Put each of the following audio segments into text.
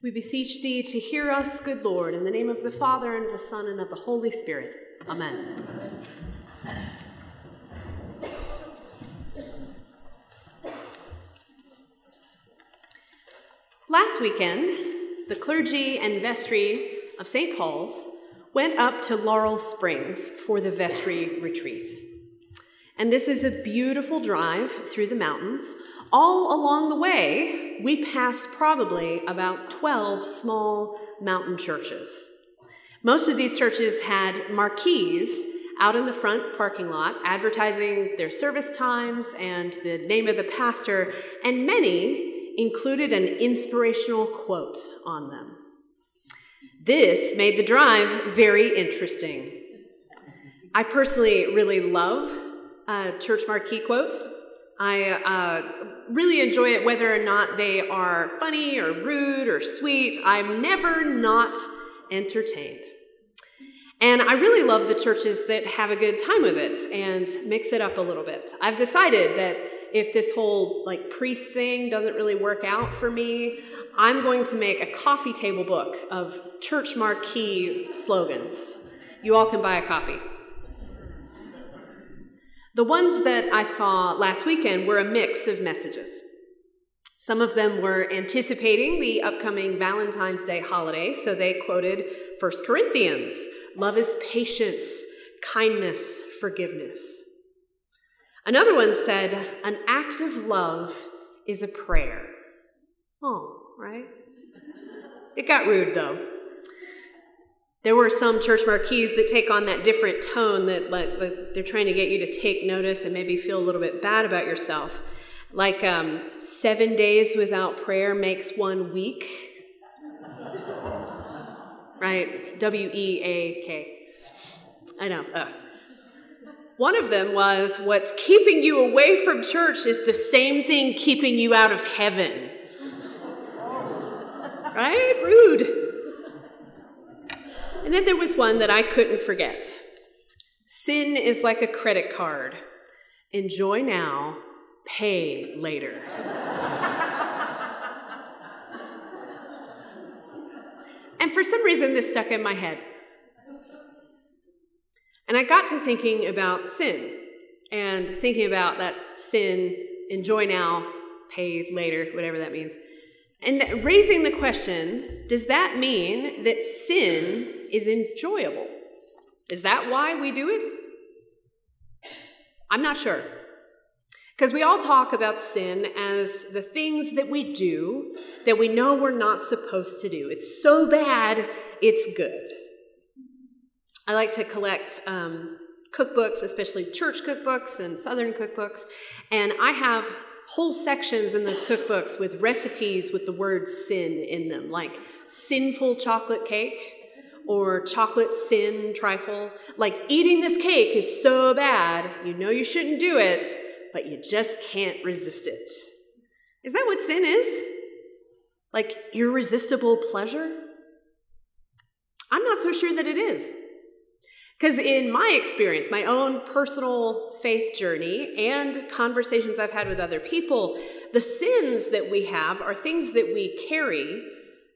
We beseech thee to hear us, good Lord, in the name of the Father, and of the Son, and of the Holy Spirit. Amen. Last weekend, the clergy and vestry of St. Paul's went up to Laurel Springs for the vestry retreat. And this is a beautiful drive through the mountains. All along the way, we passed probably about 12 small mountain churches. Most of these churches had marquees out in the front parking lot advertising their service times and the name of the pastor, and many included an inspirational quote on them. This made the drive very interesting. I personally really love uh, church marquee quotes. I uh, really enjoy it whether or not they are funny or rude or sweet. I'm never not entertained. And I really love the churches that have a good time with it and mix it up a little bit. I've decided that if this whole like priest thing doesn't really work out for me, I'm going to make a coffee table book of church marquee slogans. You all can buy a copy. The ones that I saw last weekend were a mix of messages. Some of them were anticipating the upcoming Valentine's Day holiday, so they quoted 1 Corinthians love is patience, kindness, forgiveness. Another one said, an act of love is a prayer. Oh, right? It got rude though. There were some church marquees that take on that different tone that like, like, they're trying to get you to take notice and maybe feel a little bit bad about yourself. Like um, seven days without prayer makes one weak. right? W E A K. I know. Uh. One of them was what's keeping you away from church is the same thing keeping you out of heaven. right? Rude. And then there was one that I couldn't forget Sin is like a credit card. Enjoy now, pay later. and for some reason, this stuck in my head. And I got to thinking about sin and thinking about that sin, enjoy now, pay later, whatever that means. And raising the question does that mean that sin is enjoyable. Is that why we do it? I'm not sure. Because we all talk about sin as the things that we do that we know we're not supposed to do. It's so bad, it's good. I like to collect um, cookbooks, especially church cookbooks and southern cookbooks, and I have whole sections in those cookbooks with recipes with the word sin in them, like sinful chocolate cake or chocolate sin trifle. Like eating this cake is so bad, you know you shouldn't do it, but you just can't resist it. Is that what sin is? Like irresistible pleasure? I'm not so sure that it is. Because in my experience, my own personal faith journey and conversations I've had with other people, the sins that we have are things that we carry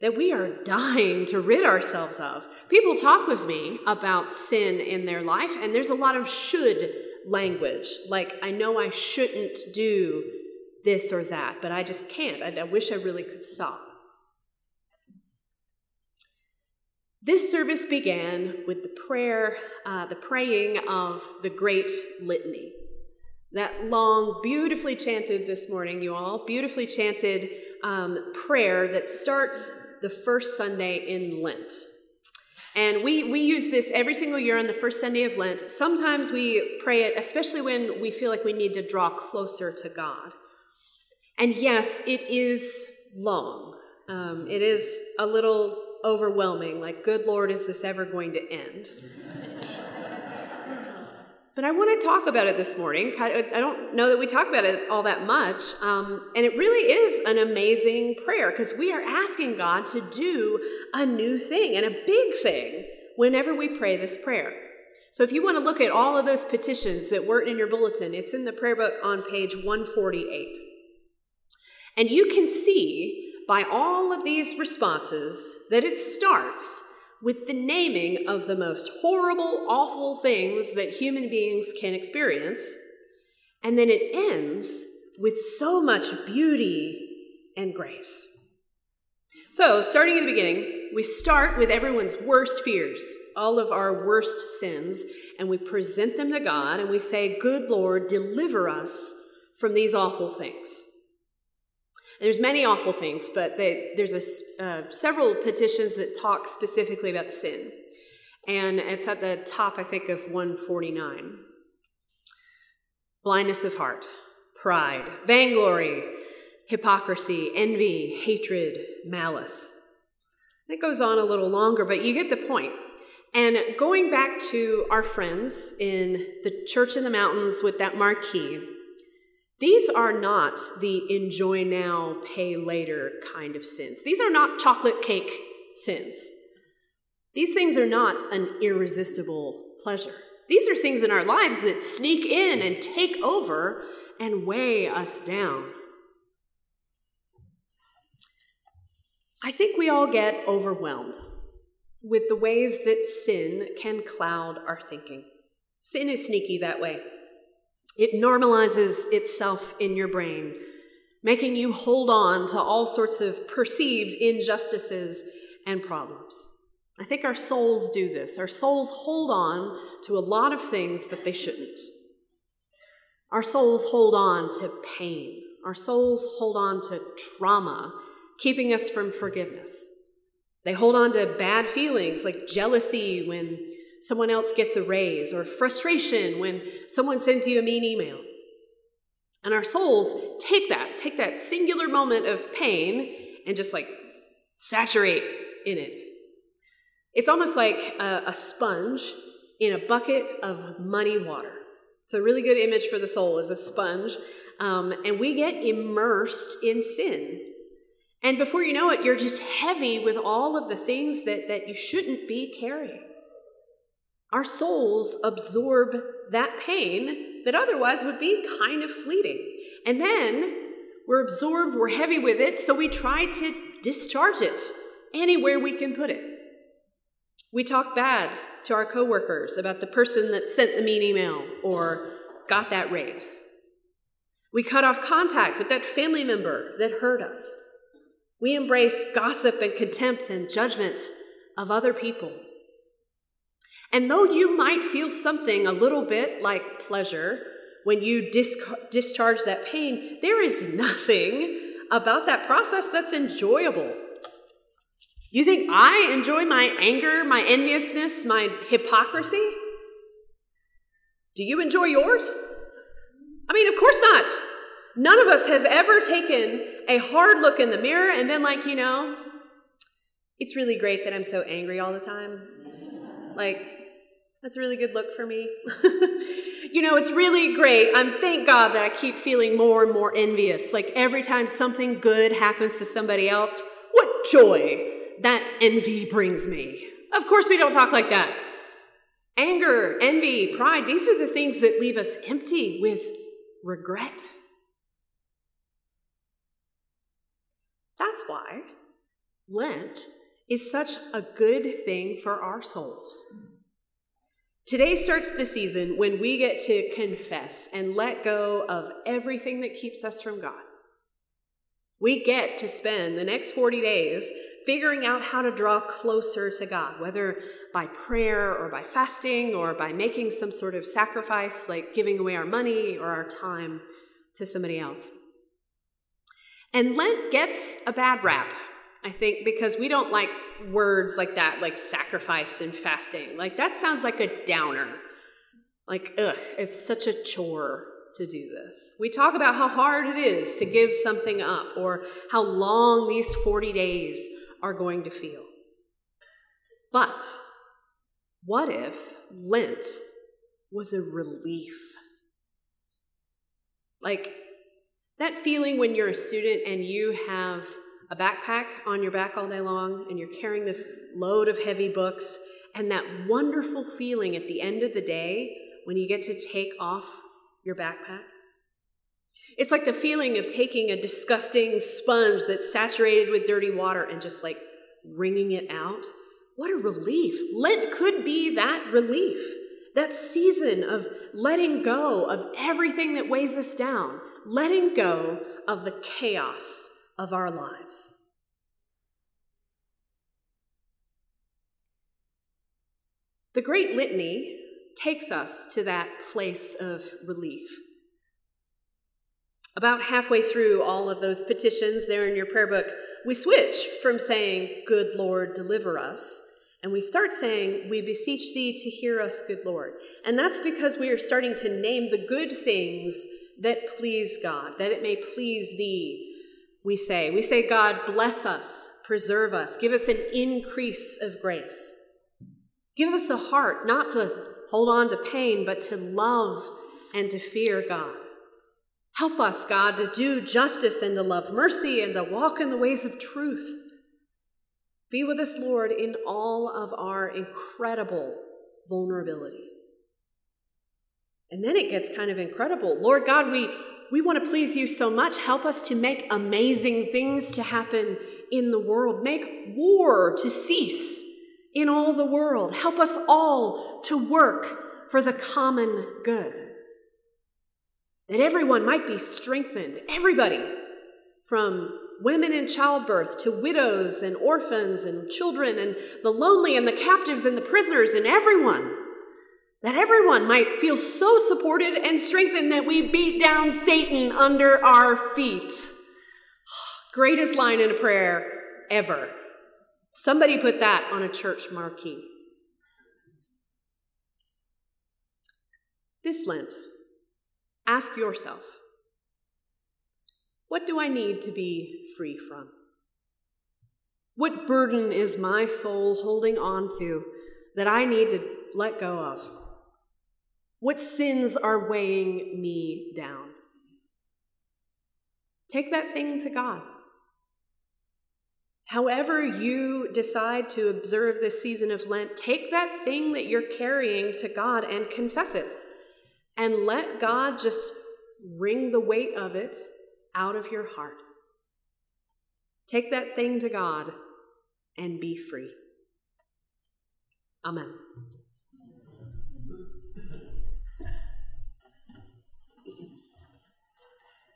that we are dying to rid ourselves of. People talk with me about sin in their life, and there's a lot of should language. Like, I know I shouldn't do this or that, but I just can't. I, I wish I really could stop. This service began with the prayer, uh, the praying of the great litany. That long, beautifully chanted this morning, you all, beautifully chanted um, prayer that starts the first Sunday in Lent. And we, we use this every single year on the first Sunday of Lent. Sometimes we pray it, especially when we feel like we need to draw closer to God. And yes, it is long. Um, it is a little overwhelming, like, good Lord, is this ever going to end? But I want to talk about it this morning. I don't know that we talk about it all that much. Um, and it really is an amazing prayer because we are asking God to do a new thing and a big thing whenever we pray this prayer. So if you want to look at all of those petitions that weren't in your bulletin, it's in the prayer book on page 148. And you can see by all of these responses that it starts with the naming of the most horrible, awful things that human beings can experience, and then it ends with so much beauty and grace. So, starting at the beginning, we start with everyone's worst fears, all of our worst sins, and we present them to God and we say, Good Lord, deliver us from these awful things. There's many awful things, but they, there's a, uh, several petitions that talk specifically about sin. And it's at the top, I think, of 149. Blindness of heart, pride, vainglory, hypocrisy, envy, hatred, malice. It goes on a little longer, but you get the point. And going back to our friends in the church in the mountains with that marquee, these are not the enjoy now, pay later kind of sins. These are not chocolate cake sins. These things are not an irresistible pleasure. These are things in our lives that sneak in and take over and weigh us down. I think we all get overwhelmed with the ways that sin can cloud our thinking. Sin is sneaky that way. It normalizes itself in your brain, making you hold on to all sorts of perceived injustices and problems. I think our souls do this. Our souls hold on to a lot of things that they shouldn't. Our souls hold on to pain. Our souls hold on to trauma, keeping us from forgiveness. They hold on to bad feelings like jealousy when someone else gets a raise, or frustration when someone sends you a mean email. And our souls take that, take that singular moment of pain and just like saturate in it. It's almost like a, a sponge in a bucket of muddy water. It's a really good image for the soul as a sponge. Um, and we get immersed in sin. And before you know it, you're just heavy with all of the things that, that you shouldn't be carrying our souls absorb that pain that otherwise would be kind of fleeting. And then we're absorbed, we're heavy with it, so we try to discharge it anywhere we can put it. We talk bad to our coworkers about the person that sent the mean email or got that raise. We cut off contact with that family member that hurt us. We embrace gossip and contempt and judgment of other people. And though you might feel something a little bit like pleasure when you discharge that pain, there is nothing about that process that's enjoyable. You think I enjoy my anger, my enviousness, my hypocrisy? Do you enjoy yours? I mean, of course not. None of us has ever taken a hard look in the mirror and been like, you know, it's really great that I'm so angry all the time. Like, that's a really good look for me. you know, it's really great. I'm thank God that I keep feeling more and more envious. Like every time something good happens to somebody else, what joy that envy brings me. Of course, we don't talk like that. Anger, envy, pride, these are the things that leave us empty with regret. That's why Lent is such a good thing for our souls. Today starts the season when we get to confess and let go of everything that keeps us from God. We get to spend the next 40 days figuring out how to draw closer to God, whether by prayer or by fasting or by making some sort of sacrifice like giving away our money or our time to somebody else. And Lent gets a bad rap I think, because we don't like words like that, like sacrifice and fasting. Like that sounds like a downer. Like, ugh, it's such a chore to do this. We talk about how hard it is to give something up or how long these 40 days are going to feel. But what if Lent was a relief? Like that feeling when you're a student and you have a backpack on your back all day long and you're carrying this load of heavy books, and that wonderful feeling at the end of the day when you get to take off your backpack. It's like the feeling of taking a disgusting sponge that's saturated with dirty water and just like wringing it out. What a relief. Lent could be that relief, that season of letting go of everything that weighs us down, letting go of the chaos of our lives. The Great Litany takes us to that place of relief. About halfway through all of those petitions there in your prayer book, we switch from saying, Good Lord, deliver us, and we start saying, We beseech thee to hear us, good Lord. And that's because we are starting to name the good things that please God, that it may please thee. We say, We say, God, bless us, preserve us, give us an increase of grace. Give us a heart not to hold on to pain, but to love and to fear God. Help us, God, to do justice and to love mercy and to walk in the ways of truth. Be with us, Lord, in all of our incredible vulnerability. And then it gets kind of incredible. Lord God, we, we want to please you so much. Help us to make amazing things to happen in the world. Make war to cease in all the world. Help us all to work for the common good that everyone might be strengthened, everybody, from women in childbirth to widows and orphans and children and the lonely and the captives and the prisoners and everyone. That everyone might feel so supported and strengthened that we beat down Satan under our feet. Greatest line in a prayer ever. Somebody put that on a church marquee. This Lent, Ask yourself what do I need to be free from? What burden is my soul holding on to that I need to let go of? What sins are weighing me down? Take that thing to God. However, you decide to observe this season of Lent, take that thing that you're carrying to God and confess it and let God just wring the weight of it out of your heart. Take that thing to God and be free. Amen.